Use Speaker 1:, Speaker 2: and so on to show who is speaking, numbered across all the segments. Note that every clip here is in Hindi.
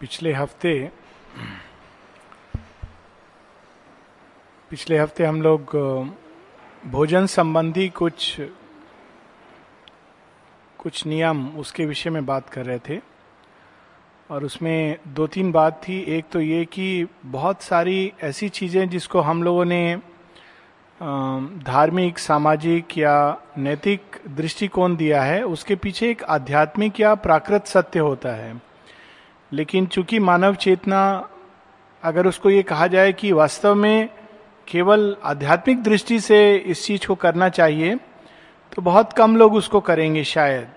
Speaker 1: पिछले हफ़्ते पिछले हफ़्ते हम लोग भोजन संबंधी कुछ कुछ नियम उसके विषय में बात कर रहे थे। और उसमें दो तीन बात थी। एक तो ये कि बहुत सारी ऐसी चीज़ें जिसको हम लोगों ने धार्मिक, सामाजिक या नैतिक दृष्टिकोण दिया है, उसके पीछे एक आध्यात्मिक या प्राकृत सत्य होता है। लेकिन चूँकि मानव चेतना, अगर उसको ये कहा जाए कि वास्तव में केवल आध्यात्मिक दृष्टि से इस चीज़ को करना चाहिए तो बहुत कम लोग उसको करेंगे शायद।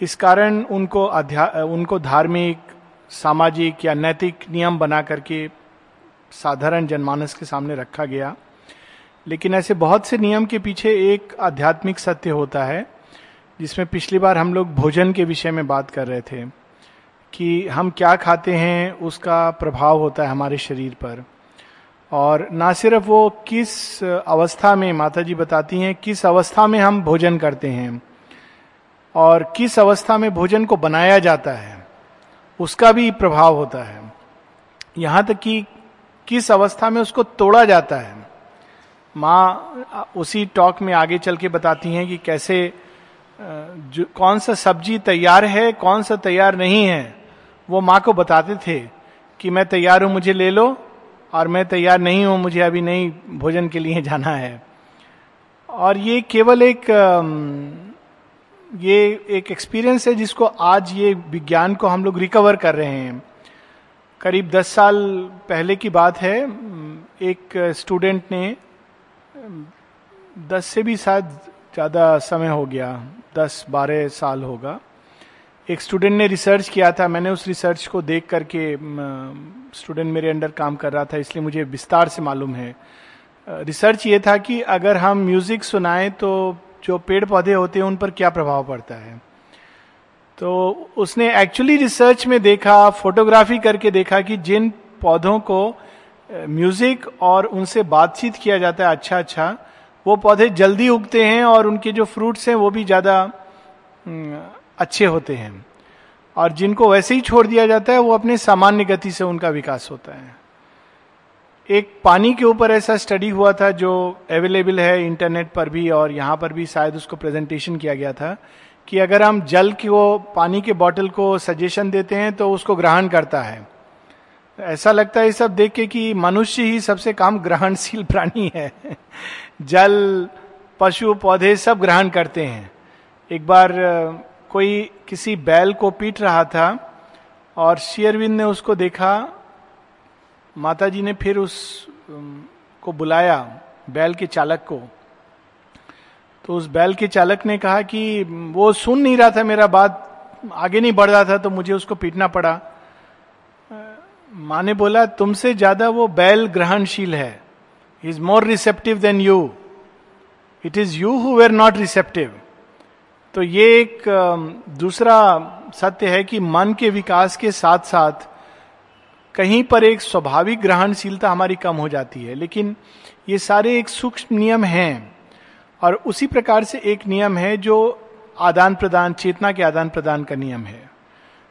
Speaker 1: इस कारण उनको अध्या उनको धार्मिक, सामाजिक या नैतिक नियम बना करके साधारण जनमानस के सामने रखा गया। लेकिन ऐसे बहुत से नियम के पीछे एक आध्यात्मिक सत्य होता है, जिसमें पिछली बार हम लोग भोजन के विषय में बात कर रहे थे। कि हम क्या खाते हैं, उसका प्रभाव होता है हमारे शरीर पर। और ना सिर्फ़ वो किस अवस्था में माता जी बताती हैं, किस अवस्था में हम भोजन करते हैं और किस अवस्था में भोजन को बनाया जाता है, उसका भी प्रभाव होता है। यहाँ तक कि किस अवस्था में उसको तोड़ा जाता है। माँ उसी टॉक में आगे चल के बताती हैं कि कैसे जो, कौन सा सब्ज़ी तैयार है, कौन सा तैयार नहीं है। वो माँ को बताते थे कि मैं तैयार हूँ, मुझे ले लो, और मैं तैयार नहीं हूँ, मुझे अभी नहीं भोजन के लिए जाना है। और ये केवल एक ये एक एक्सपीरियंस है जिसको आज ये विज्ञान को हम लोग रिकवर कर रहे हैं। करीब दस साल पहले की बात है एक स्टूडेंट ने दस से भी शायद ज़्यादा समय हो गया, दस बारह साल होगा। एक स्टूडेंट ने रिसर्च किया था, मैंने उस रिसर्च को देख करके स्टूडेंट मेरे अंडर काम कर रहा था, इसलिए मुझे विस्तार से मालूम है। रिसर्च ये था कि अगर हम म्यूज़िक सुनाएँ तो जो पेड़ पौधे होते हैं, उन पर क्या प्रभाव पड़ता है? तो उसने एक्चुअली रिसर्च में देखा फोटोग्राफी करके देखा कि जिन पौधों को म्यूज़िक और उनसे बातचीत किया जाता है अच्छा अच्छा वो पौधे जल्दी उगते हैं और उनके जो फ्रूट्स हैं वो भी ज़्यादा अच्छे होते हैं। और जिनको वैसे ही छोड़ दिया जाता है, वो अपने सामान्य गति से उनका विकास होता है। एक पानी के ऊपर ऐसा स्टडी हुआ था जो अवेलेबल है इंटरनेट पर भी और यहाँ पर भी शायद उसको प्रेजेंटेशन किया गया था कि अगर हम जल को पानी के बॉटल को सजेशन देते हैं तो उसको ग्रहण करता है। ऐसा लगता है सब देख के कि मनुष्य ही सबसे काम ग्रहणशील प्राणी है। जल, पशु, पौधे सब ग्रहण करते हैं। एक बार कोई किसी बैल को पीट रहा था और शेयरविंद ने उसको देखा माता जी ने फिर उस को बुलाया बैल के चालक को। तो उस बैल के चालक ने कहा कि वो सुन नहीं रहा था मेरा बात, आगे नहीं बढ़ रहा था तो मुझे उसको पीटना पड़ा। माँ ने बोला, तुमसे ज़्यादा वो बैल ग्रहणशील है। Is more receptive than you it is you who were not receptive तो ये एक दूसरा सत्य है कि मन के विकास के साथ साथ कहीं पर एक स्वाभाविक ग्रहणशीलता हमारी कम हो जाती है। लेकिन ये सारे एक सूक्ष्म नियम हैं और उसी प्रकार से एक नियम है जो आदान प्रदान चेतना के आदान प्रदान का नियम है।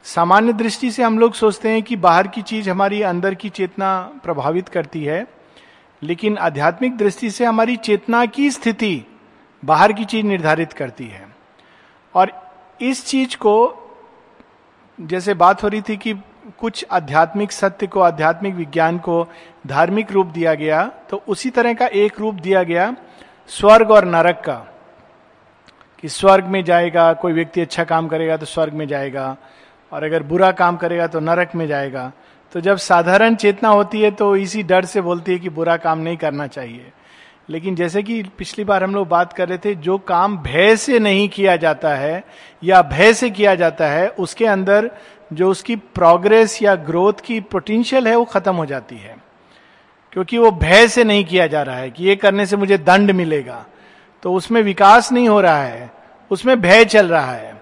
Speaker 1: सामान्य दृष्टि से हम लोग सोचते हैं कि बाहर की चीज़ हमारी अंदर की चेतना प्रभावित करती है, लेकिन आध्यात्मिक दृष्टि से हमारी चेतना की स्थिति बाहर की चीज़ निर्धारित करती है। और इस चीज़ को जैसे बात हो रही थी कि कुछ आध्यात्मिक सत्य को, आध्यात्मिक विज्ञान को धार्मिक रूप दिया गया तो उसी तरह का एक रूप दिया गया, स्वर्ग और नरक का। कि स्वर्ग में जाएगा, कोई व्यक्ति अच्छा काम करेगा तो स्वर्ग में जाएगा, और अगर बुरा काम करेगा तो नरक में जाएगा। तो जब साधारण चेतना होती है तो इसी डर से बोलती है कि बुरा काम नहीं करना चाहिए। लेकिन जैसे कि पिछली बार हम लोग बात कर रहे थे, जो काम भय से नहीं किया जाता है, या भय से किया जाता है, उसके अंदर जो उसकी प्रोग्रेस या ग्रोथ की पोटेंशियल है, वो खत्म हो जाती है। क्योंकि वो भय से नहीं किया जा रहा है कि ये करने से मुझे दंड मिलेगा। तो उसमें विकास नहीं हो रहा है, उसमें भय चल रहा है।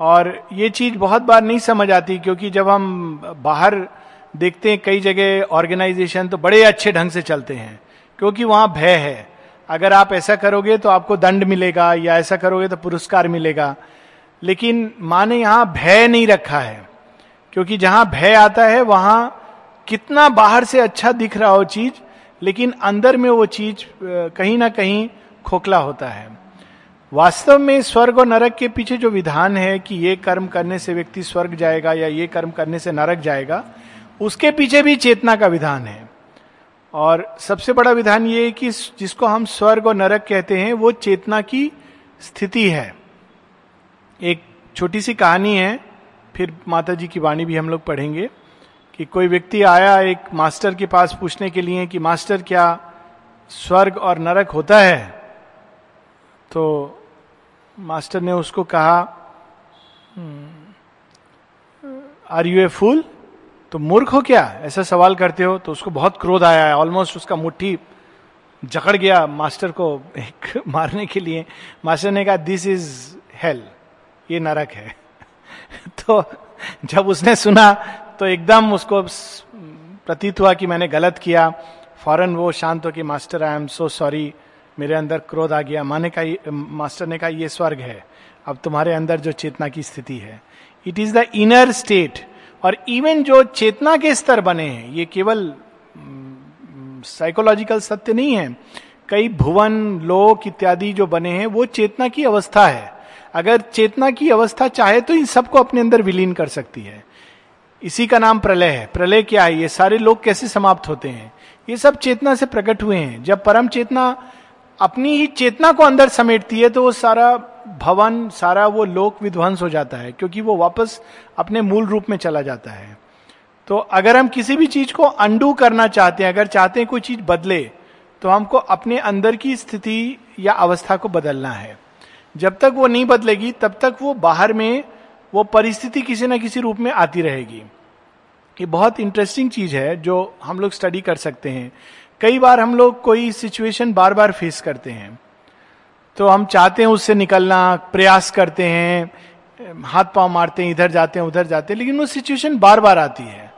Speaker 1: और ये चीज़ बहुत बार नहीं समझ आती, क्योंकि जब हम बाहर देखते हैं, कई जगह ऑर्गेनाइजेशन तो बड़े अच्छे ढंग से चलते हैं। क्योंकि वहाँ भय है। अगर आप ऐसा करोगे तो आपको दंड मिलेगा, या ऐसा करोगे तो पुरस्कार मिलेगा। लेकिन माँ ने यहाँ भय नहीं रखा है, क्योंकि जहाँ भय आता है, वहाँ कितना बाहर से अच्छा दिख रहा हो चीज़, लेकिन अंदर में वो चीज़ कहीं ना कहीं खोखला होता है। वास्तव में स्वर्ग और नरक के पीछे जो विधान है कि ये कर्म करने से व्यक्ति स्वर्ग जाएगा या ये कर्म करने से नरक जाएगा, उसके पीछे भी चेतना का विधान है। और सबसे बड़ा विधान ये है कि जिसको हम स्वर्ग और नरक कहते हैं, वो चेतना की स्थिति है। एक छोटी सी कहानी है, फिर माता जी की वाणी भी हम लोग पढ़ेंगे, कि कोई व्यक्ति आया एक मास्टर के पास पूछने के लिए कि, मास्टर, क्या स्वर्ग और नरक होता है? तो मास्टर ने उसको कहा आर यू ए फूल तो मूर्ख हो क्या? ऐसा सवाल करते हो तो उसको बहुत क्रोध आया है। ऑलमोस्ट उसका मुट्ठी जकड़ गया मास्टर को एक मारने के लिए। मास्टर ने कहा दिस इज़ हेल ये नरक है। तो जब उसने सुना तो एकदम उसको प्रतीत हुआ कि मैंने गलत किया। फ़ौरन वो शांत हो कि master I am so sorry मेरे अंदर क्रोध आ गया। माने का मास्टर ने कहा, ये स्वर्ग है। अब तुम्हारे अंदर जो चेतना की स्थिति है it is the inner state और इवन जो चेतना के स्तर बने हैं, ये केवल साइकोलॉजिकल सत्य नहीं है। कई भुवन, लोक इत्यादि जो बने हैं, वो चेतना की अवस्था है। अगर चेतना की अवस्था चाहे तो इन सबको अपने अंदर विलीन कर सकती है। इसी का नाम प्रलय है। प्रलय क्या है? ये सारे लोग कैसे समाप्त होते हैं? ये सब चेतना से प्रकट हुए हैं। जब परम चेतना अपनी ही चेतना को अंदर समेटती है तो वो सारा भवन, सारा वो लोक विध्वंस हो जाता है, क्योंकि वो वापस अपने मूल रूप में चला जाता है। तो अगर हम किसी भी चीज़ को अंडू करना चाहते हैं, अगर चाहते हैं कोई चीज़ बदले तो हमको अपने अंदर की स्थिति या अवस्था को बदलना है। जब तक वो नहीं बदलेगी, तब तक वो बाहर में वो परिस्थिति किसी ना किसी रूप में आती रहेगी। ये बहुत इंटरेस्टिंग चीज़ है, जो हम लोग स्टडी कर सकते हैं। कई बार हम लोग कोई सिचुएशन बार बार फेस करते हैं। तो हम चाहते हैं उससे निकलना, प्रयास करते हैं, हाथ पाँव मारते हैं, इधर जाते हैं, उधर जाते हैं, लेकिन वो सिचुएशन बार बार आती है।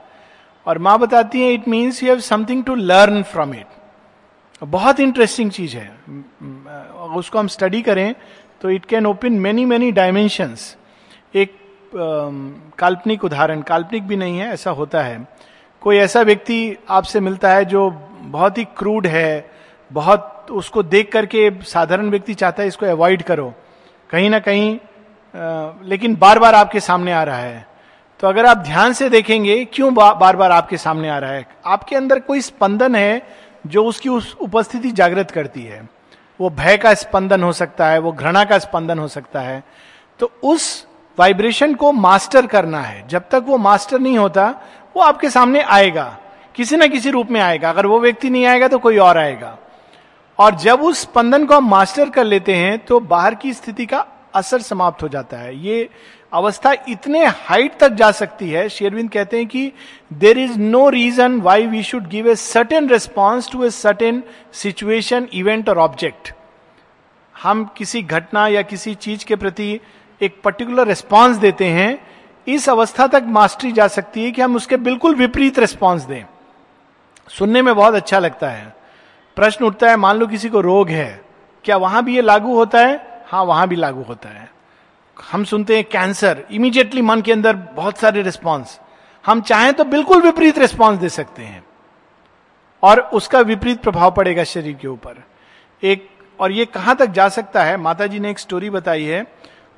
Speaker 1: और माँ बताती है it means you have something to learn from it बहुत इंटरेस्टिंग चीज़ है। उसको हम स्टडी करें तो it can open many many dimensions एक काल्पनिक उदाहरण, काल्पनिक भी नहीं है, ऐसा होता है। कोई ऐसा व्यक्ति आपसे मिलता है जो बहुत ही क्रूड है, बहुत उसको देख करके साधारण व्यक्ति चाहता है इसको अवॉइड करो। कहीं ना कहीं आ, लेकिन बार बार आपके सामने आ रहा है। तो अगर आप ध्यान से देखेंगे क्यों बा, बार बार आपके सामने आ रहा है? आपके अंदर कोई स्पंदन है जो उसकी उस उपस्थिति जागृत करती है। वो भय का स्पंदन हो सकता है वो घृणा का स्पंदन हो सकता है। तो उस वाइब्रेशन को मास्टर करना है। जब तक वो मास्टर नहीं होता वो आपके सामने आएगा। किसी ना किसी रूप में आएगा। अगर वो व्यक्ति नहीं आएगा तो कोई और आएगा। और जब उस स्पंदन को हम मास्टर कर लेते हैं तो बाहर की स्थिति का असर समाप्त हो जाता है। ये अवस्था इतने हाइट तक जा सकती है, शेरविंद कहते हैं कि there is no reason why we should give a certain response to a certain situation event और ऑब्जेक्ट हम किसी घटना या किसी चीज़ के प्रति एक पर्टिकुलर रिस्पॉन्स देते हैं। इस अवस्था तक मास्टरी जा सकती है कि हम उसके बिल्कुल विपरीत रेस्पॉन्स दें। सुनने में बहुत अच्छा लगता है। प्रश्न उठता है मान लो किसी को रोग है क्या वहाँ भी ये लागू होता है? हाँ वहाँ भी लागू होता है। हम सुनते हैं कैंसर इमीडिएटली मन के अंदर बहुत सारे रिस्पॉन्स हम चाहें तो बिल्कुल विपरीत रिस्पॉन्स दे सकते हैं। और उसका विपरीत प्रभाव पड़ेगा शरीर के ऊपर। एक और ये कहाँ तक जा सकता है? माता जी ने एक स्टोरी बताई है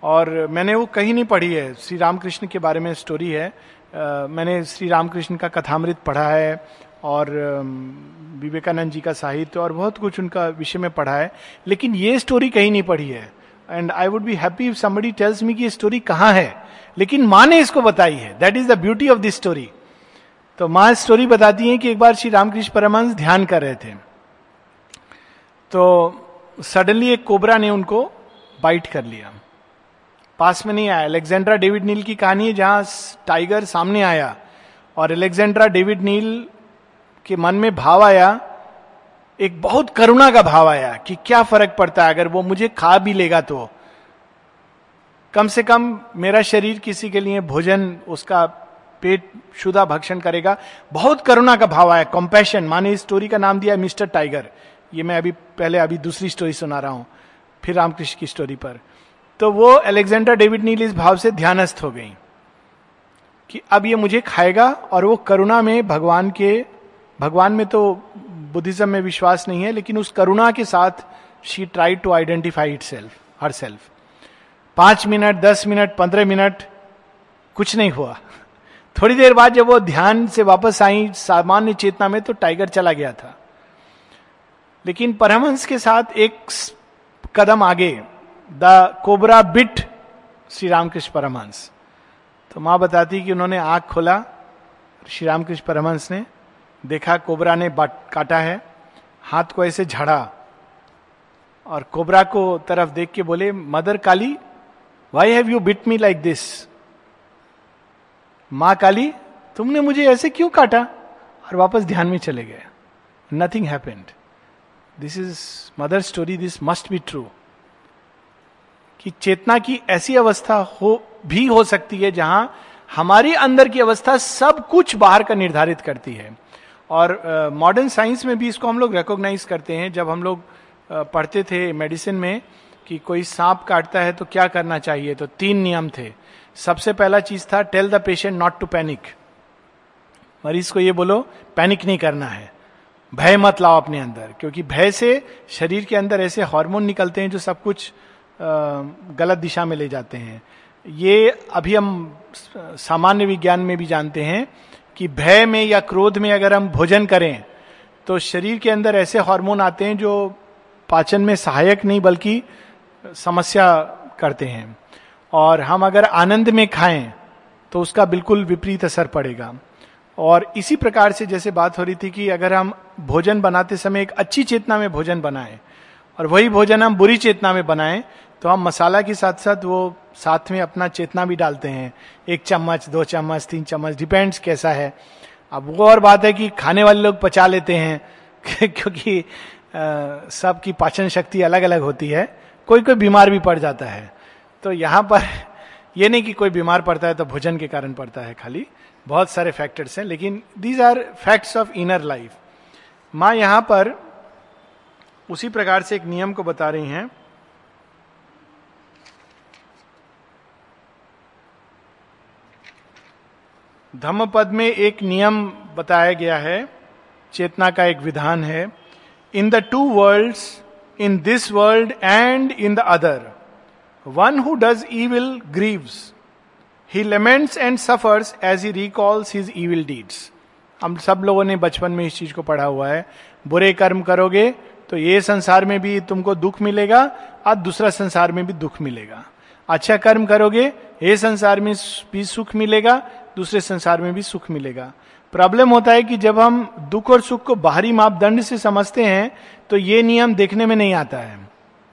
Speaker 1: और मैंने वो कहीं नहीं पढ़ी है। श्री रामकृष्ण के बारे में स्टोरी है। आ, मैंने श्री रामकृष्ण का कथामृत पढ़ा है। और विवेकानंद जी का साहित्य और बहुत कुछ उनका विषय में पढ़ा है, लेकिन ये स्टोरी कहीं नहीं पढ़ी है। And I would be happy if somebody tells me कि ये स्टोरी कहाँ है। लेकिन माँ ने इसको बताई है। That is the beauty of this story तो माँ स्टोरी बताती है कि एक बार श्री रामकृष्ण परमहंस ध्यान कर रहे थे। तो सडनली एक कोबरा ने उनको बाइट कर लिया। पास में नहीं आया। अलेक्जेंड्रा डेविड नील की कहानी है जहाँ टाइगर सामने आया। और अलेक्जेंड्रा डेविड नील के मन में भाव आया, एक बहुत करुणा का भाव आया कि क्या फ़र्क पड़ता है, अगर वो मुझे खा भी लेगा तो। कम से कम मेरा शरीर किसी के लिए भोजन, उसका पेट शुदा भक्षण करेगा। बहुत करुणा का भाव आया कंपैशन माने स्टोरी का नाम दिया मिस्टर टाइगर। ये मैं अभी, पहले अभी दूसरी स्टोरी सुना रहा हूँ, फिर रामकृष्ण की स्टोरी पर। तो वो अलेक्जेंडर डेविड नील इस भाव से ध्यानस्थ हो गई कि अब ये मुझे खाएगा और वो करुणा में भगवान के भगवान में तो बुद्धिज्म में विश्वास नहीं है, लेकिन उस करुणा के साथ she try to identify itself herself पाँच मिनट, दस मिनट, पंद्रह मिनट, कुछ नहीं हुआ। थोड़ी देर बाद जब वो ध्यान से वापस आई, सामान्य चेतना में तो टाइगर चला गया था। लेकिन परमहंस के साथ एक कदम आगे the cobra bit Shri Ramakrishna Paramahamsa. तो माँ बताती कि उन्होंने आँख खोला, श्री रामकृष्ण परमहंस ने देखा कोबरा ने बाट काटा है, हाथ को ऐसे झड़ा और कोबरा को तरफ़ देख के बोले, mother Kali why have you bit me like this माँ काली, तुमने मुझे ऐसे क्यों काटा? और वापस ध्यान में चले गए। Nothing happened this is mother story this must be true कि चेतना की ऐसी अवस्था हो, भी हो सकती है जहाँ हमारी अंदर की अवस्था सब कुछ बाहर का निर्धारित करती है। और मॉडर्न uh, साइंस में भी इसको हम लोग रिकॉग्नाइज करते हैं। जब हम लोग uh, पढ़ते थे मेडिसिन में कि कोई सांप काटता है तो क्या करना चाहिए तो तीन नियम थे। सबसे पहला चीज़ था tell the patient not to panic मरीज़ को ये बोलो पैनिक नहीं करना है। भय मत लाओ अपने अंदर। क्योंकि भय से शरीर के अंदर ऐसे हार्मोन निकलते हैं जो सब कुछ गलत दिशा में ले जाते हैं। ये अभी हम सामान्य विज्ञान में भी जानते हैं कि भय में या क्रोध में अगर हम भोजन करें तो शरीर के अंदर ऐसे हार्मोन आते हैं जो पाचन में सहायक नहीं, बल्कि समस्या करते हैं। और हम अगर आनंद में खाएँ तो उसका बिल्कुल विपरीत असर पड़ेगा। और इसी प्रकार से जैसे बात हो रही थी कि अगर हम भोजन बनाते समय एक अच्छी चेतना में भोजन बनाएँ, और वही भोजन हम बुरी चेतना में बनाएँ तो हम मसाला के साथ साथ वो साथ में अपना चेतना भी डालते हैं। एक चम्मच, दो चम्मच, तीन चम्मच डिपेंड्स कैसा है। अब वो और बात है कि खाने वाले लोग पचा लेते हैं, क्योंकि सबकी पाचन शक्ति अलग अलग होती है। कोई कोई बीमार भी पड़ जाता है। तो यहाँ पर यह नहीं कि कोई बीमार पड़ता है तो भोजन के कारण पड़ता है खाली। बहुत सारे फैक्टर्स हैं, लेकिन these are facts of inner life माँ यहाँ पर उसी प्रकार से एक नियम को बता रही हैं। धम्म पद में एक नियम बताया गया है, चेतना का एक विधान है। In the two world in this world and in the other one who does evil grieves he laments and suffers as he recalls his evil deeds हम सब लोगों ने बचपन में इस चीज़ को पढ़ा हुआ है। बुरे कर्म करोगे तो ये संसार में भी तुमको दुख मिलेगा, और दूसरा संसार में भी दुख मिलेगा। अच्छा कर्म करोगे, ये संसार में भी सुख मिलेगा दूसरे संसार में भी सुख मिलेगा। प्रॉब्लम होता है कि जब हम दुख और सुख को बाहरी मापदंड से समझते हैं तो ये नियम देखने में नहीं आता है।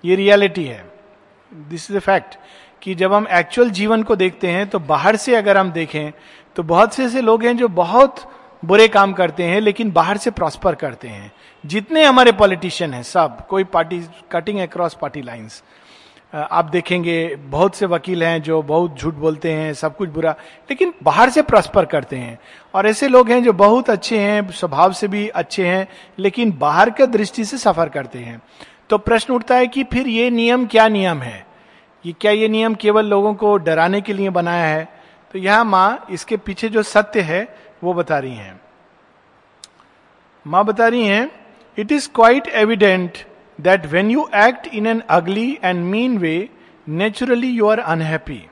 Speaker 1: ये रियलिटी है। दिस इज़ अ फैक्ट कि जब हम एक्चुअल जीवन को देखते हैं तो बाहर से अगर हम देखें तो बहुत से ऐसे लोग हैं जो बहुत बुरे काम करते हैं, लेकिन बाहर से प्रॉस्पर करते हैं। जितने हमारे पॉलिटिशियन हैं, सब, कोई party cutting across party lines आप देखेंगे बहुत से वकील हैं जो बहुत झूठ बोलते हैं, सब कुछ बुरा, लेकिन बाहर से प्रॉस्पर करते हैं। और ऐसे लोग हैं जो बहुत अच्छे हैं, स्वभाव से भी अच्छे हैं, लेकिन बाहर के दृष्टि से सफ़र करते हैं। तो प्रश्न उठता है कि फिर ये नियम क्या नियम है? ये क्या ये नियम केवल लोगों को डराने के लिए बनाया है? तो यहाँ माँ इसके पीछे जो सत्य है, वो बता रही हैं। माँ बता रही हैं it is quite evident that when you act in an ugly and mean way naturally you are unhappy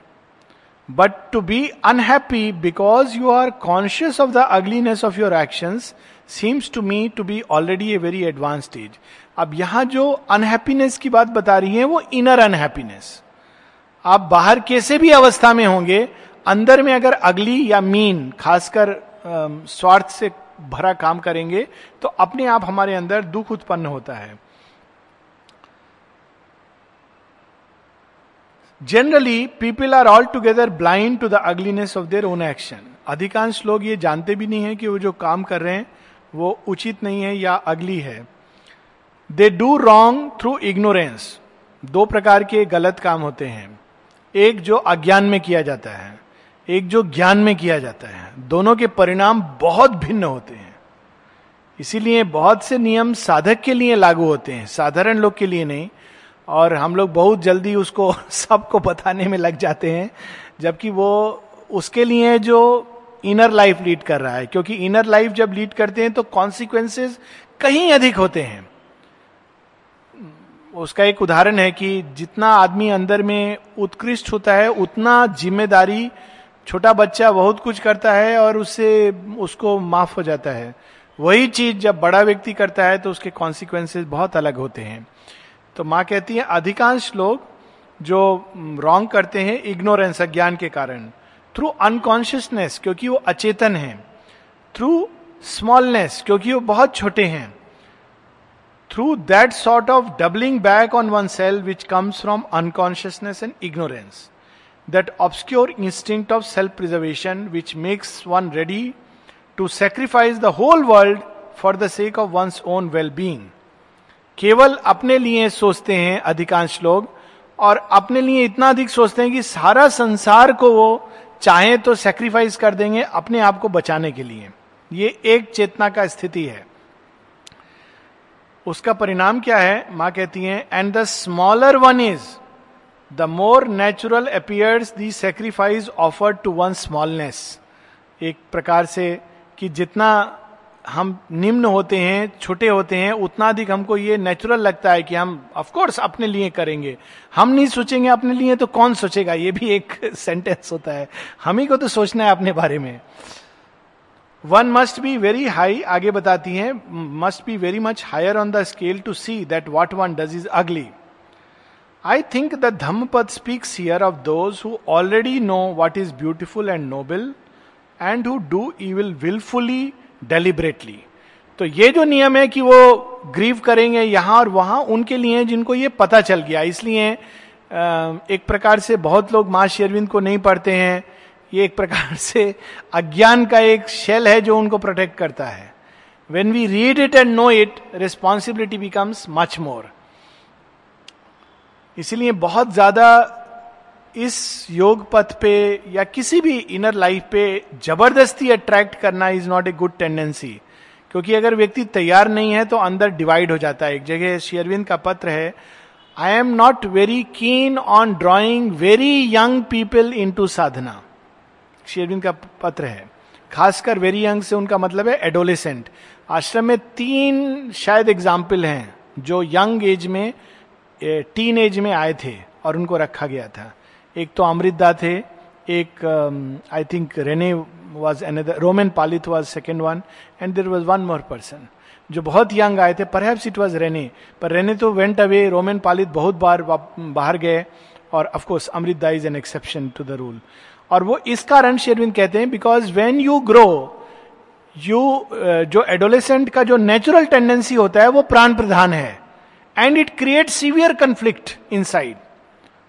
Speaker 1: but to be unhappy because you are conscious of the ugliness of your action seems to me to be already a very advance stage अब यहाँ जो अनहैप्पीनेस की बात बता रही है, वो इनर अनहैप्पीनेस आप बाहर कैसे भी अवस्था में होंगे, अंदर में अगर अगली या मीन खासकर स्वार्थ से भरा काम करेंगे तो अपने आप हमारे अंदर दुख उत्पन्न होता है। Generally people are altogether blind to the ugliness of their own action अधिकांश लोग ये जानते भी नहीं है कि वो जो काम कर रहे हैं, वो उचित नहीं है या अगली है। They do wrong through ignorance दो प्रकार के गलत काम होते हैं। एक जो अज्ञान में किया जाता है, एक जो ज्ञान में किया जाता है। दोनों के परिणाम बहुत भिन्न होते हैं। इसीलिए बहुत से नियम साधक के लिए लागू होते हैं, साधारण लोग के लिए नहीं। और हम लोग बहुत जल्दी उसको सबको बताने में लग जाते हैं, जबकि वो उसके लिए जो इनर लाइफ लीड कर रहा है, क्योंकि इनर लाइफ जब लीड करते हैं तो कॉन्सिक्वेंसेज कहीं अधिक होते हैं। उसका एक उदाहरण है कि जितना आदमी अंदर में उत्कृष्ट होता है, उतना ज़िम्मेदारी छोटा बच्चा बहुत कुछ करता है और उससे उसको माफ़ हो जाता है। वही चीज़ जब बड़ा व्यक्ति करता है तो उसके कॉन्सिक्वेंसेज बहुत अलग होते हैं। तो माँ कहती है, अधिकांश लोग जो रॉन्ग करते हैं इग्नोरेंस अज्ञान के कारण। थ्रू अनकॉन्शियसनेस क्योंकि वो अचेतन है। थ्रू स्मॉलनेस क्योंकि वो बहुत छोटे हैं। Through that sort of doubling back on oneself which comes from unconsciousness and ignorance that obscure instinct of self preservation which makes one ready to sacrifice the whole world for the sake of one's own well being केवल अपने लिए सोचते हैं अधिकांश लोग, और अपने लिए इतना अधिक सोचते हैं कि सारा संसार को वो चाहे तो सेक्रीफाइस कर देंगे अपने आप को बचाने के लिए। ये एक चेतना का स्थिति है। उसका परिणाम क्या है? माँ कहती हैं and the smaller one is the more natural appears the sacrifice offered to one smallness एक प्रकार से कि जितना हम निम्न होते हैं, छोटे होते हैं, उतना अधिक हमको ये नेचुरल लगता है कि हम ऑफ़ कोर्स अपने लिए करेंगे। हम नहीं सोचेंगे अपने लिए तो कौन सोचेगा? ये भी एक सेंटेंस होता है। हम ही को तो सोचना है अपने बारे में। One must be very high आगे बताती हैं must be very much higher on the scale to see that what one does is ugly I think the Dhammapada speaks here of those who already know what is beautiful and noble and who do will wilfully deliberately तो ये जो नियम है कि वो ग्रीव करेंगे यहाँ और वहाँ, उनके लिए जिनको ये पता चल गया। इसलिए एक प्रकार से बहुत लोग माँ शेरविंद को नहीं पढ़ते हैं। ये एक प्रकार से अज्ञान का एक शेल है जो उनको प्रोटेक्ट करता है। When we read it and know it responsibility becomes much more इसीलिए बहुत ज़्यादा इस योग पथ पे या किसी भी इनर लाइफ पे ज़बरदस्ती अट्रैक्ट करना is not a good tendency क्योंकि अगर व्यक्ति तैयार नहीं है तो अंदर डिवाइड हो जाता है। एक जगह शेयरविंद का पत्र है I am not very keen on drawing very young people into sadhana शेयरविंद का पत्र है। खासकर वेरी यंग से उनका मतलब है एडोलेसेंट आश्रम में तीन शायद एग्ज़ाम्पल हैं, जो यंग एज में टीन एज में आए थे और उनको रखा गया था। एक तो अमृतदा थे, एक I think Rene was another Romen Palit was second one and there was one more person जो बहुत यंग आए थे परहैप्स इट वॉज़ रेने पर रेने तो वेंट अवे रोमन पालित बहुत बार बाहर गए, और of course Amritda is an exception to the rule और वो इस कारण शेरविंद कहते हैं because when you grow you जो एडोलेसेंट का जो नेचुरल टेंडेंसी होता है, वो प्राण प्रधान है and it create severe conflict inside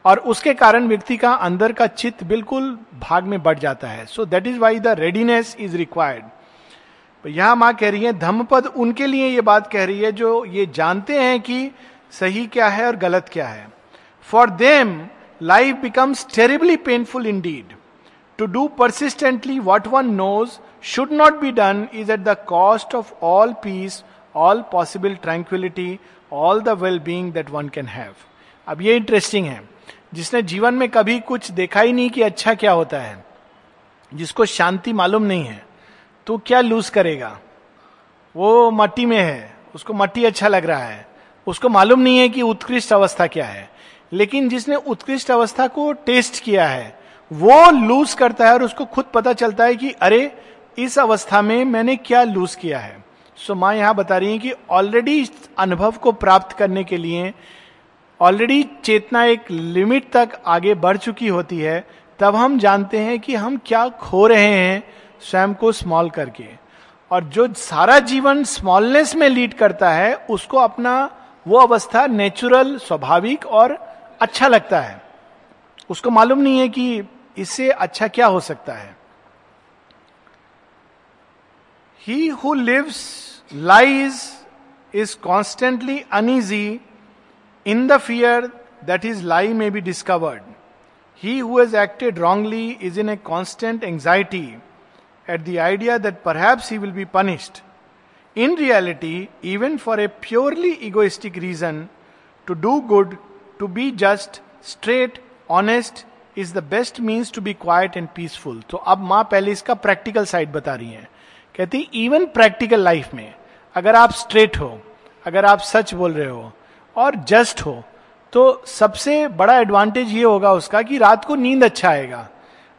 Speaker 1: और उसके कारण व्यक्ति का अंदर का चित्त बिल्कुल भाग में बढ़ जाता है। So that is why the readiness is required यहाँ माँ कह रही है, धम्मपद उनके लिए ये बात कह रही है जो ये जानते हैं कि सही क्या है और गलत क्या है। For them life becomes terribly painful indeed to do persistently what one knows should not be done is at the cost of all peace all possible tranquillity all the well being that one can have अब ये इंटरेस्टिंग है। जिसने जीवन में कभी कुछ देखा ही नहीं कि अच्छा क्या होता है, जिसको शांति मालूम नहीं है तो क्या लूज करेगा? वो मट्टी में है, उसको मट्टी अच्छा लग रहा है, उसको मालूम नहीं है कि उत्कृष्ट अवस्था क्या है, लेकिन जिसने उत्कृष्ट अवस्था को टेस्ट किया है, वो लूज करता है और उसको खुद पता चलता है कि अरे, इस अवस्था में मैंने क्या लूज किया है। सो माँ यहाँ बता रही है कि ऑलरेडी अनुभव को प्राप्त करने के लिए ऑलरेडी चेतना एक लिमिट तक आगे बढ़ चुकी होती है, तब हम जानते हैं कि हम क्या खो रहे हैं स्वयं को स्मॉल करके। और जो सारा जीवन स्मॉलनेस में लीड करता है, उसको अपना वो अवस्था नेचुरल स्वाभाविक और अच्छा लगता है। उसको मालूम नहीं है कि इससे अच्छा क्या हो सकता है। He who lives lies is constantly uneasy in the fear that is lie may be discovered he who has acted wrongly is in a constant anxiety at the idea that perhaps he will be punished in reality even for a purely egoistic reason to do good to be just straight honest is the best means to be quiet and peaceful तो अब माँ पहले इसका प्रैक्टिकल साइड बता रही है। कहती इवन प्रैक्टिकल लाइफ में, अगर आप स्ट्रेट हो, अगर आप सच बोल रहे हो और जस्ट हो तो सबसे बड़ा एडवांटेज ये होगा उसका कि रात को नींद अच्छा आएगा।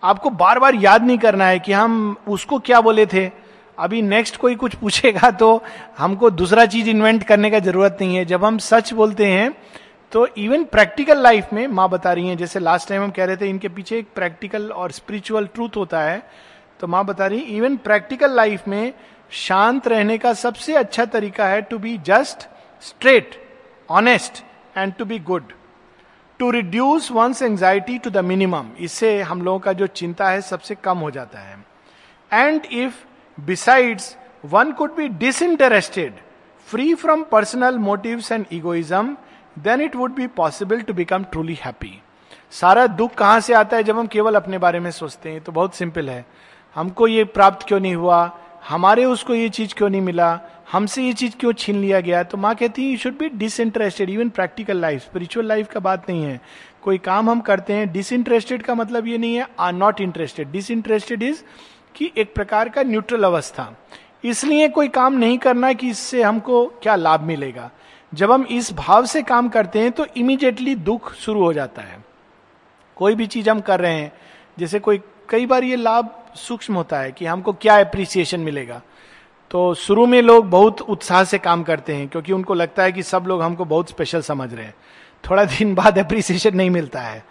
Speaker 1: आपको बार बार याद नहीं करना है कि हम उसको क्या बोले थे। अभी नेक्स्ट कोई कुछ पूछेगा तो हमको दूसरा चीज़ इन्वेंट करने का ज़रूरत नहीं है। जब हम सच बोलते हैं तो इवन प्रैक्टिकल लाइफ में माँ बता रही हैं, जैसे लास्ट टाइम हम कह रहे थे, इनके पीछे एक प्रैक्टिकल और स्पिरिचुअल ट्रूथ होता है तो माँ बता रही इवन प्रैक्टिकल लाइफ में शांत रहने का सबसे अच्छा तरीका है to be just straight honest and to be good to reduce one's anxiety to the minimum इससे हम लोगों का जो चिंता है सबसे कम हो जाता है। And if besides one could be disinterested free from personal motives and egoism then it would be possible to become truly happy सारा दुख कहाँ से आता है जब हम केवल अपने बारे में सोचते हैं? तो बहुत सिंपल है। हमको ये प्राप्त क्यों नहीं हुआ? हमारे उसको ये चीज़ क्यों नहीं मिला? हमसे ये चीज़ क्यों छीन लिया गया? तो माँ कहती है you should be disinterested even practical life spiritual life का बात नहीं है। कोई काम हम करते हैं डिसइंटरेस्टेड का मतलब ये नहीं है are not interested disinterested is कि एक प्रकार का न्यूट्रल अवस्था। इसलिए कोई काम नहीं करना कि इससे हमको क्या लाभ मिलेगा। जब हम इस भाव से काम करते हैं तो इमीडिएटली दुख शुरू हो जाता है। कोई भी चीज़ हम कर रहे हैं, जैसे कोई कई बार ये लाभ सूक्ष्म होता है कि हमको क्या अप्रिसिएशन मिलेगा। तो शुरू में लोग बहुत उत्साह से काम करते हैं, क्योंकि उनको लगता है कि सब लोग हमको बहुत स्पेशल समझ रहे हैं। थोड़ा दिन बाद अप्रिसिएशन नहीं मिलता है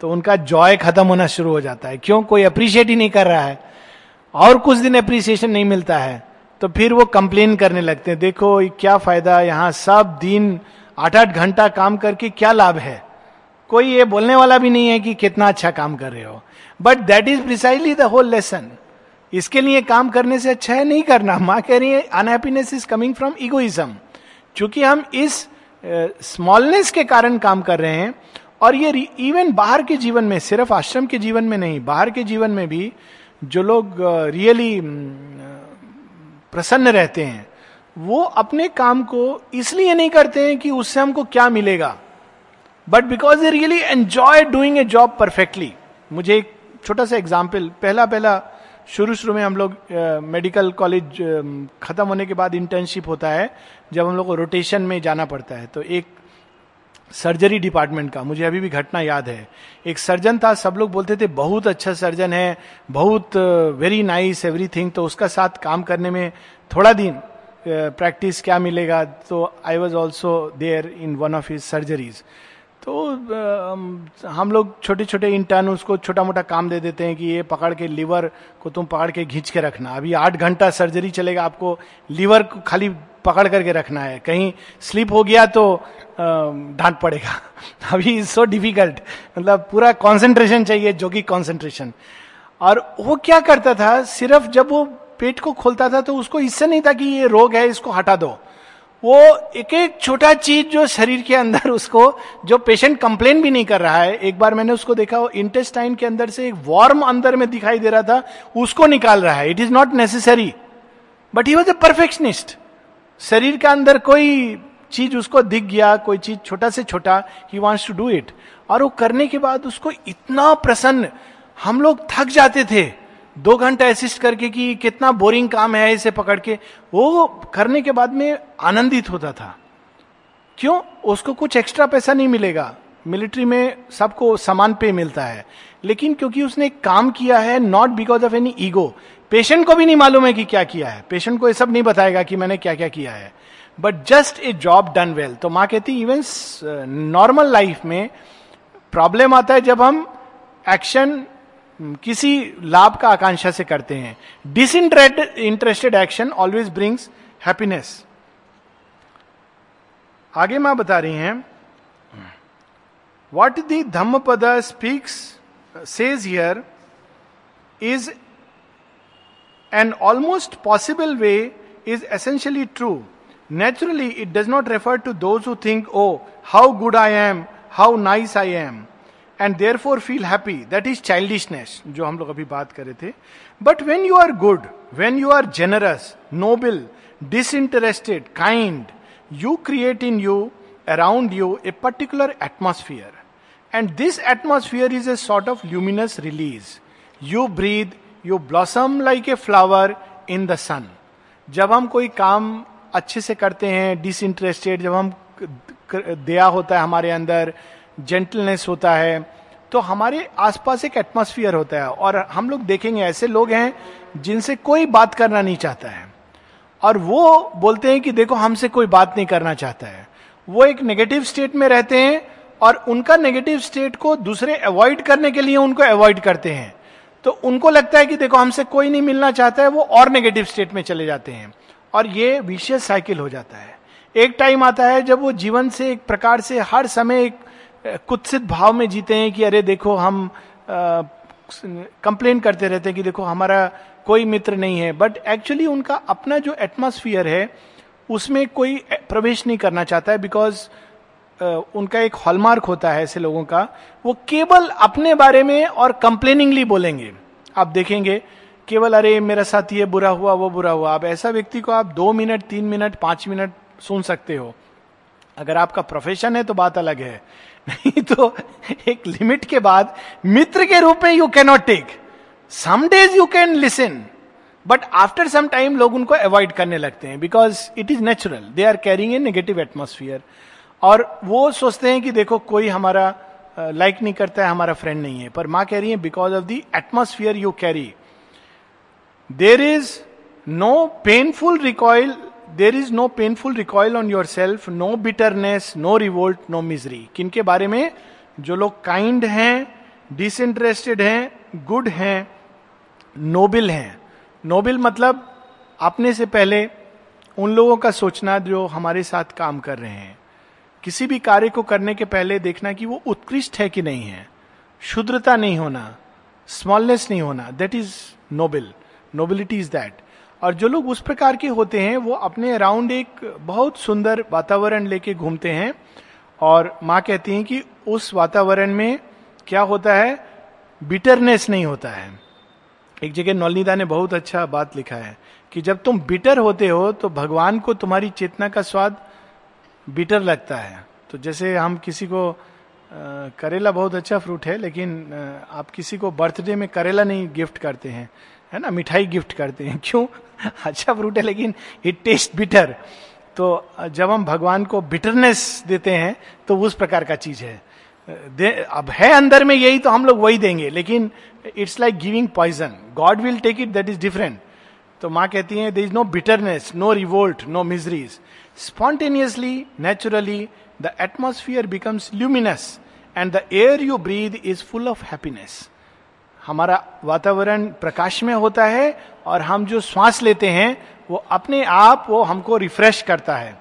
Speaker 1: तो उनका जॉय खत्म होना शुरू हो जाता है। क्यों? कोई अप्रिशिएट ही नहीं कर रहा है, और कुछ दिन अप्रिसिएशन नहीं मिलता है तो फिर वो कंप्लेन करने लगते हैं। देखो क्या फ़ायदा यहाँ सब दिन आठ आठ घंटा काम करके क्या लाभ है? कोई ये बोलने वाला भी नहीं है कि कितना अच्छा काम कर रहे हो। But that is precisely the whole lesson इसके लिए काम करने से अच्छा है नहीं करना। माँ कह रही है unhappiness is coming from egoism चूँकि हम इस स्मॉलनेस uh, के कारण काम कर रहे हैं और ये इवन बाहर के जीवन में सिर्फ़ आश्रम के जीवन में नहीं बाहर के जीवन में भी जो लोग रियली uh, प्रसन्न रहते हैं वो अपने काम को इसलिए नहीं करते हैं कि उससे हमको क्या मिलेगा। But because they really enjoy doing a job perfectly मुझे एक छोटा सा एग्ज़ाम्पल पहला पहला शुरू शुरू में हम लोग मेडिकल कॉलेज खत्म होने के बाद इंटर्नशिप होता है, जब हम लोग को रोटेशन में जाना पड़ता है। तो एक सर्जरी डिपार्टमेंट का, मुझे अभी भी घटना याद है। एक सर्जन था, सब लोग बोलते थे, बहुत अच्छा सर्जन है, बहुत वेरी नाइस एवरीथिंग तो उसका साथ काम करने में थोड़ा दिन प्रैक्टिस क्या मिलेगा? तो I was also there in one of his surgeries तो हम लोग छोटे छोटे इंटर्न उसको छोटा मोटा काम दे देते हैं कि ये पकड़ के लीवर को तुम पकड़ के घींच के रखना। अभी आठ घंटा सर्जरी चलेगा, आपको लीवर को खाली पकड़ करके रखना है। कहीं स्लिप हो गया तो डांट पड़ेगा। अभी इज़ सो डिफ़िकल्ट मतलब पूरा कॉन्सेंट्रेशन चाहिए जो कि कंसंट्रेशन और वो क्या करता था, सिर्फ़ जब वो पेट को खोलता था तो उसको इससे नहीं था कि ये रोग है, इसको हटा दो। वो एक एक छोटा चीज़ जो शरीर के अंदर उसको, जो पेशेंट कंप्लेन भी नहीं कर रहा है, एक बार मैंने उसको देखा, वो इंटेस्टाइन के अंदर से एक वार्म अंदर में दिखाई दे रहा था, उसको निकाल रहा है। It is not necessary but he was a perfectionist शरीर के अंदर कोई चीज़ उसको दिख गया, कोई चीज़ छोटा से छोटा he wants to do it और वो करने के बाद उसको इतना प्रसन्न, हम लोग थक जाते थे। दो घंटा असिस्ट करके कि कितना बोरिंग काम है इसे पकड़ के, वो करने के बाद में आनंदित होता था। क्यों? उसको कुछ एक्स्ट्रा पैसा नहीं मिलेगा। मिलिट्री में सबको समान पे मिलता है। लेकिन क्योंकि उसने काम किया है not because of any ego patient को भी नहीं मालूम है कि क्या किया है। पेशेंट को ये सब नहीं बताएगा कि मैंने क्या क्या किया है। But just a job done well तो माँ कहती इवन नॉर्मल लाइफ में प्रॉब्लम आता है जब हम एक्शन किसी लाभ का आकांक्षा से करते हैं। Disinterested interested action always brings happiness आगे माँ बता रही हैं what the Dhammapada speaks says here is an almost possible way is essentially true naturally it does not refer to those who think oh how good I am how nice I am and therefore feel happy that is childishness जो हम लोग अभी बात करे थे. But when you are good when you are generous noble disinterested kind you create in you around you a particular atmosphere and this atmosphere is a sort of luminous release you breathe you blossom like a flower in the sun जब हम कोई काम अच्छे से करते हैं डिसइंटरेस्टेड जब हम दया होता है हमारे अंदर जेंटलनेस होता है तो हमारे आसपास एक एटमोस्फियर होता है और हम लोग देखेंगे ऐसे लोग हैं जिनसे कोई बात करना नहीं चाहता है। और वो बोलते हैं कि देखो हमसे कोई बात नहीं करना चाहता है। वो एक नेगेटिव स्टेट में रहते हैं और उनका नेगेटिव स्टेट को दूसरे अवॉइड करने के लिए उनको अवॉइड करते हैं। तो उनको लगता है कि देखो हमसे कोई नहीं मिलना चाहता है, वो और नेगेटिव स्टेट में चले जाते हैं और ये विशेष साइकिल हो जाता है। एक टाइम आता है जब वो जीवन से एक प्रकार से हर समय एक कुत्सित भाव में जीते हैं कि अरे देखो, हम कंप्लेन करते रहते हैं कि देखो, हमारा कोई मित्र नहीं है। बट एक्चुअली उनका अपना जो एटमोसफियर है, उसमें कोई प्रवेश नहीं करना चाहता है बिकॉज़ उनका एक हॉलमार्क होता है ऐसे लोगों का। वो केवल अपने बारे में और कंप्लेनिंगली बोलेंगे। आप देखेंगे, केवल अरे मेरा साथ ये बुरा हुआ, वो बुरा हुआ। अब ऐसा व्यक्ति को आप दो मिनट, तीन मिनट, पाँच मिनट सुन सकते हो। अगर आपका प्रोफेशन है तो बात अलग है। नहीं तो एक लिमिट के बाद मित्र के रूप में you cannot take some days you can listen but after some time लोग उनको अवॉइड करने लगते हैं because it is natural they are carrying a negative atmosphere और वो सोचते हैं कि देखो कोई हमारा लाइक नहीं करता है, हमारा फ्रेंड नहीं है। पर माँ कह रही है because of the atmosphere you carry there is no painful recoil there is no painful recoil on your self no bitterness no revolt no misery किन के बारे में? जो लोग काइंड हैं डिसइंटरेस्टेड हैं गुड हैं नोबिल हैं। नोबिल मतलब अपने से पहले उन लोगों का सोचना जो हमारे साथ काम कर रहे हैं। किसी भी कार्य को करने के पहले देखना कि वो उत्कृष्ट है कि नहीं है। शुद्रता नहीं होना स्मॉलनेस नहीं होना that is noble nobility is that और जो लोग उस प्रकार के होते हैं, वो अपने अराउंड एक बहुत सुंदर वातावरण लेके घूमते हैं और माँ कहती हैं कि उस वातावरण में क्या होता है? बिटरनेस नहीं होता है। एक जगह नौलनीदा ने बहुत अच्छा बात लिखा है कि जब तुम बिटर होते हो तो भगवान को तुम्हारी चेतना का स्वाद बिटर लगता है। तो जैसे हम किसी को करेला बहुत अच्छा फ्रूट है, लेकिन आप किसी को बर्थडे में करेला नहीं गिफ्ट करते हैं। है ना, मिठाई गिफ्ट करते हैं। क्यों? अच्छा फ्रूट है, लेकिन इट टेस्ट बिटर तो जब हम भगवान को बिटरनेस देते हैं तो उस प्रकार का चीज़ है। अब है अंदर में यही तो हम लोग वही देंगे, लेकिन it's like giving poison God will take it that is different तो माँ कहती है there is no bitterness no revolt no miseries spontaneously naturally the atmosphere becomes luminous and the air you breathe is full of happiness हमारा वातावरण प्रकाश में होता है और हम जो श्वास लेते हैं, वो अपने आप वो हमको रिफ्रेश करता है।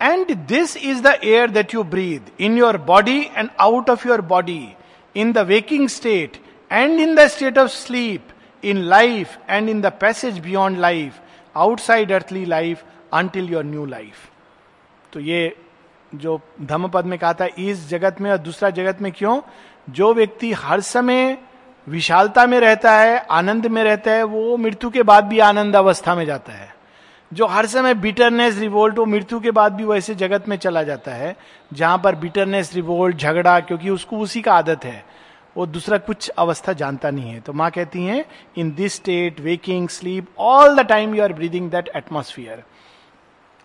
Speaker 1: And this is the air that you breathe in your body and out of your body in the waking state and in the state of sleep in life and in the passage beyond life outside earthly life until your new life तो ये जो धम्म पद में कहा था, इस जगत में और दूसरा जगत में क्यों? जो व्यक्ति हर समय विशालता में रहता है, आनंद में रहता है, वो मृत्यु के बाद भी आनंद अवस्था में जाता है। जो हर समय बिटरनेस रिवोल्ट वो मृत्यु के बाद भी वैसे जगत में चला जाता है, जहाँ पर बिटरनेस रिवोल्ट झगड़ा, क्योंकि उसको उसी का आदत है। वो दूसरा कुछ अवस्था जानता नहीं है। तो माँ कहती हैं in this state waking sleep all the time you are breathing that atmosphere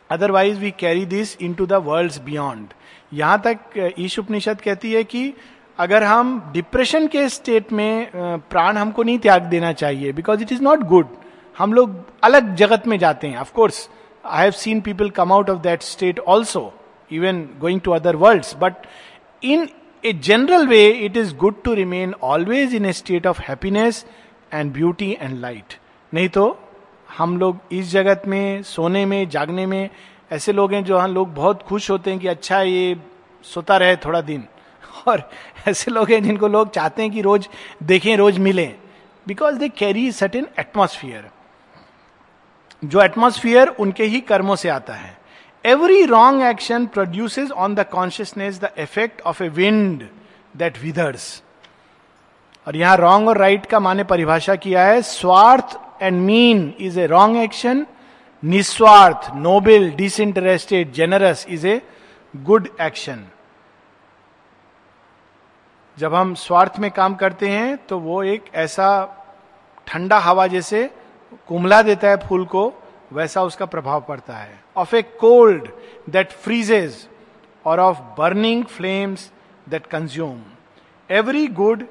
Speaker 1: otherwise we carry this into the world beyond यहाँ तक ईश उपनिषद कहती है कि अगर हम डिप्रेशन के स्टेट में प्राण हमको नहीं त्याग देना चाहिए because it is not good हम लोग अलग जगत में जाते हैं of course I have seen people come out of that state also even going to other world but in a general way it is good to remain always in a state of happiness and beauty and light नहीं तो हम लोग इस जगत में, सोने में, जागने में, ऐसे लोग हैं जो हम लोग बहुत खुश होते हैं कि अच्छा ये सोता रहे थोड़ा दिन। और ऐसे लोग हैं जिनको लोग चाहते हैं कि रोज देखें, रोज मिलें। Because they carry certain atmosphere जो एटमोसफियर उनके ही कर्मों से आता है। Every wrong action produces on the consciousness the effect of a wind that withers और यहाँ रॉन्ग और राइट right का माने परिभाषा किया है, स्वार्थ and mean is a wrong action निस्वार्थ noble disinterested generous is a good action जब हम स्वार्थ में काम करते हैं तो वो एक ऐसा ठंडा हवा जैसे कुमला देता है फूल को, वैसा उसका प्रभाव पड़ता है। Of a cold that freezes और of burning flames that consume every good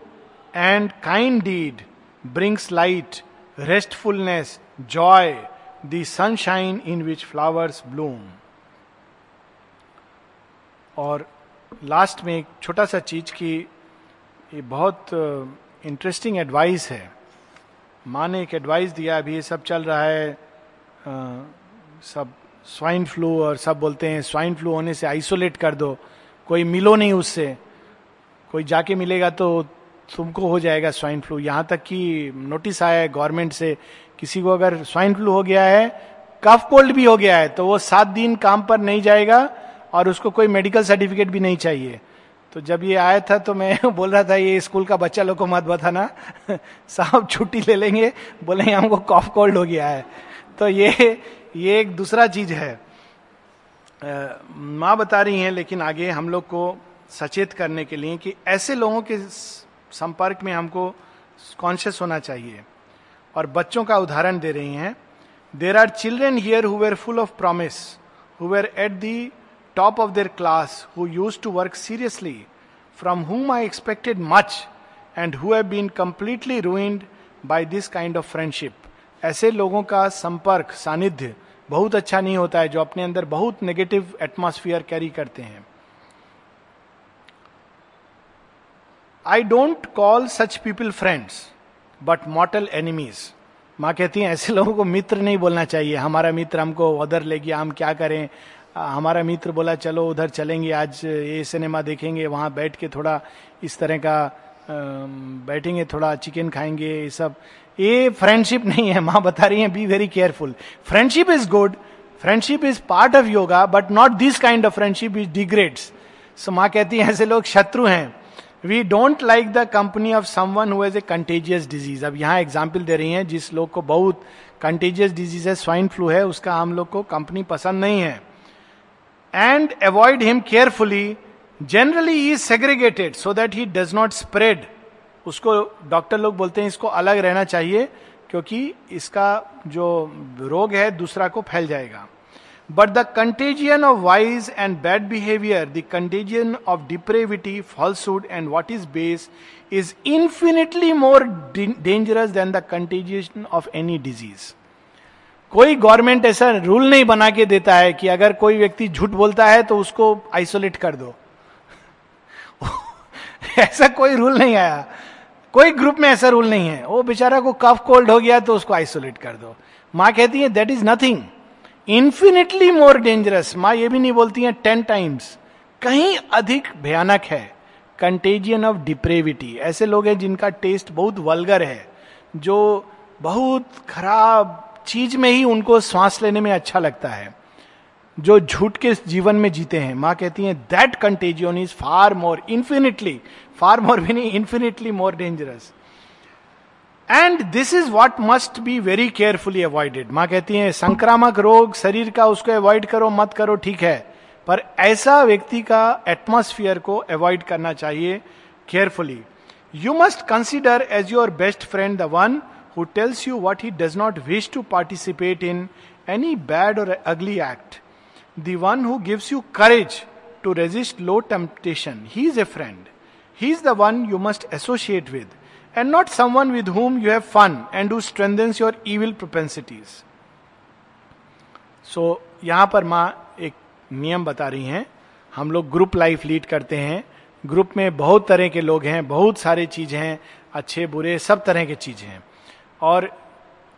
Speaker 1: and kind deed brings light restfulness joy the sunshine in which flowers bloom और लास्ट में एक छोटा सा चीज़ की ये बहुत इंटरेस्टिंग एडवाइस है। माँ ने एक एडवाइस दिया अभी ये सब चल रहा है आ, सब स्वाइन फ्लू और सब बोलते हैं स्वाइन फ्लू होने से आइसोलेट कर दो कोई मिलो नहीं उससे कोई जाके मिलेगा तो तुमको हो जाएगा स्वाइन फ्लू। यहाँ तक कि नोटिस आया है गवर्नमेंट से, किसी को अगर स्वाइन फ्लू हो गया है, कफ कोल्ड भी हो गया है तो वो सात दिन काम पर नहीं जाएगा और उसको कोई मेडिकल सर्टिफिकेट भी नहीं चाहिए। तो जब ये आया था तो मैं बोल रहा था, ये स्कूल का बच्चा लोग को मत बताना। साहब छुट्टी ले लेंगे। बोलेंगे हमको कॉफ कोल्ड हो गया है। तो ये ये एक दूसरा चीज़ है। माँ बता रही हैं, लेकिन आगे हम लोग को सचेत करने के लिए कि ऐसे लोगों के संपर्क में हमको कॉन्शियस होना चाहिए। और बच्चों का उदाहरण दे रही हैं। There are children here who were full of promise who were at the top of their class who used to work seriously from whom I expected much and who have been completely ruined by this kind of friendship. ऐसे लोगों का संपर्क, सानिध्य बहुत अच्छा नहीं होता है, जो अपने अंदर बहुत नेगेटिव एटमोस्फियर कैरी करते हैं। I don't call such people friends but mortal enemies माँ कहती हैं, ऐसे लोगों को मित्र नहीं बोलना चाहिए। हमारा मित्र हमको उधर ले गया, हम क्या करें? हमारा मित्र बोला, चलो, उधर चलेंगे, आज ये सिनेमा देखेंगे, वहाँ बैठ के थोड़ा इस तरह का बैठेंगे, थोड़ा चिकन खाएँगे, ये सब। ये फ्रेंडशिप नहीं है, माँ बता रही हैं be very careful friendship is good friendship is part of yoga but not this kind of friendship is degrades so माँ कहती है, ऐसे लोग शत्रु हैं we don't like the company of someone who has a contagious disease अब यहाँ एग्ज़ाम्पल दे रही हैं, जिस लोग को बहुत कंटेजियस डिज़ीज़ है स्वाइन फ्लू है, उसका हम लोग को कंपनी पसंद नहीं है। And avoid him carefully generally is segregated so that he does not spread उसको डॉक्टर लोग बोलते हैं, इसको अलग रहना चाहिए, क्योंकि इसका जो रोग है, दूसरा को फैल जाएगा। But the contagion of vice and bad behaviour the contagion of depravity falsehood and what is base is infinitely more dangerous than the contagion of any disease कोई गवर्नमेंट ऐसा रूल नहीं बना के देता है कि अगर कोई व्यक्ति झूठ बोलता है तो उसको आइसोलेट कर दो। ऐसा कोई रूल नहीं आया। कोई ग्रुप में ऐसा रूल नहीं है। वो बेचारा को कफ कोल्ड हो गया तो उसको आइसोलेट कर दो। माँ कहती है that is nothing infinitely more dangerous माँ ये भी नहीं बोलती है टेन टाइम्स कहीं अधिक भयानक है. कंटेजियन ऑफ़ डिप्रेविटी ऐसे लोग हैं जिनका टेस्ट बहुत वलगर है, जो बहुत खराब चीज़ में ही उनको सांस लेने में अच्छा लगता है, जो झूठ के जीवन में जीते हैं। माँ कहती हैं that contagion is far more infinitely far more भी नहीं infinitely more dangerous and this is what must be very carefully avoided माँ कहती है, संक्रामक रोग शरीर का, उसको अवॉइड करो, मत करो, ठीक है। पर ऐसा व्यक्ति का एटमोस्फियर को अवॉइड करना चाहिए carefully you must consider as your best friend the one who tells you what he does not wish to participate in any bad or ugly act the one who gives you courage to resist low temptation he is a friend he is the one you must associate with and not someone with whom you have fun and who strengthens your evil propensities. So, यहाँ पर माँ एक नियम बता रही हैं। हम लोग ग्रुप लाइफ लीड करते हैं। ग्रुप में बहुत तरह के लोग हैं बहुत सारे चीज़ हैं अच्छे बुरे सब तरह के चीज़ें हैं। और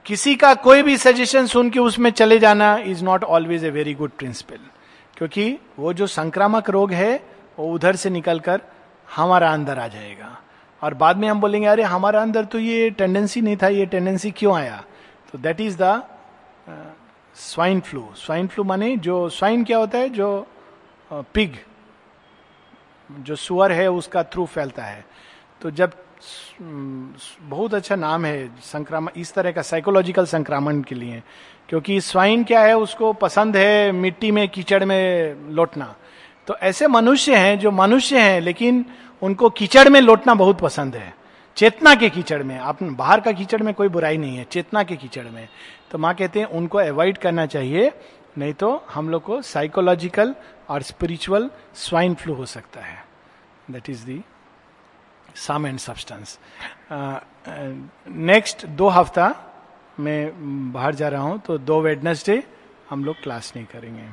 Speaker 1: किसी का कोई भी सजेशन सुन के उसमें चले जाना is not always a very good principle क्योंकि वो जो संक्रामक रोग है वो उधर से निकलकर हमारा अंदर आ जाएगा। और बाद में हम बोलेंगे अरे हमारा अंदर तो ये टेंडेंसी नहीं था ये टेंडेंसी क्यों आया? तो that is the swine flu swine flu माने जो स्वाइन क्या होता है? जो पिग uh, जो सुअर है उसका थ्रू फैलता है। तो जब बहुत अच्छा नाम है संक्रामण इस तरह का साइकोलॉजिकल संक्रामण के लिए क्योंकि स्वाइन क्या है उसको पसंद है मिट्टी में कीचड़ में लौटना। तो ऐसे मनुष्य हैं जो मनुष्य हैं लेकिन उनको कीचड़ में लौटना बहुत पसंद है। चेतना के कीचड़ में। आप बाहर का कीचड़ में कोई बुराई नहीं है, चेतना के कीचड़ में। तो माँ कहते हैं, उनको अवॉइड करना चाहिए, नहीं तो हम लोग को साइकोलॉजिकल और स्पिरिचुअल स्वाइन फ्लू हो सकता है। That is the sum and substance next दो हफ़्ता मैं बाहर जा रहा हूँ तो दो वेडनेसडे हम लोग क्लास नहीं करेंगे।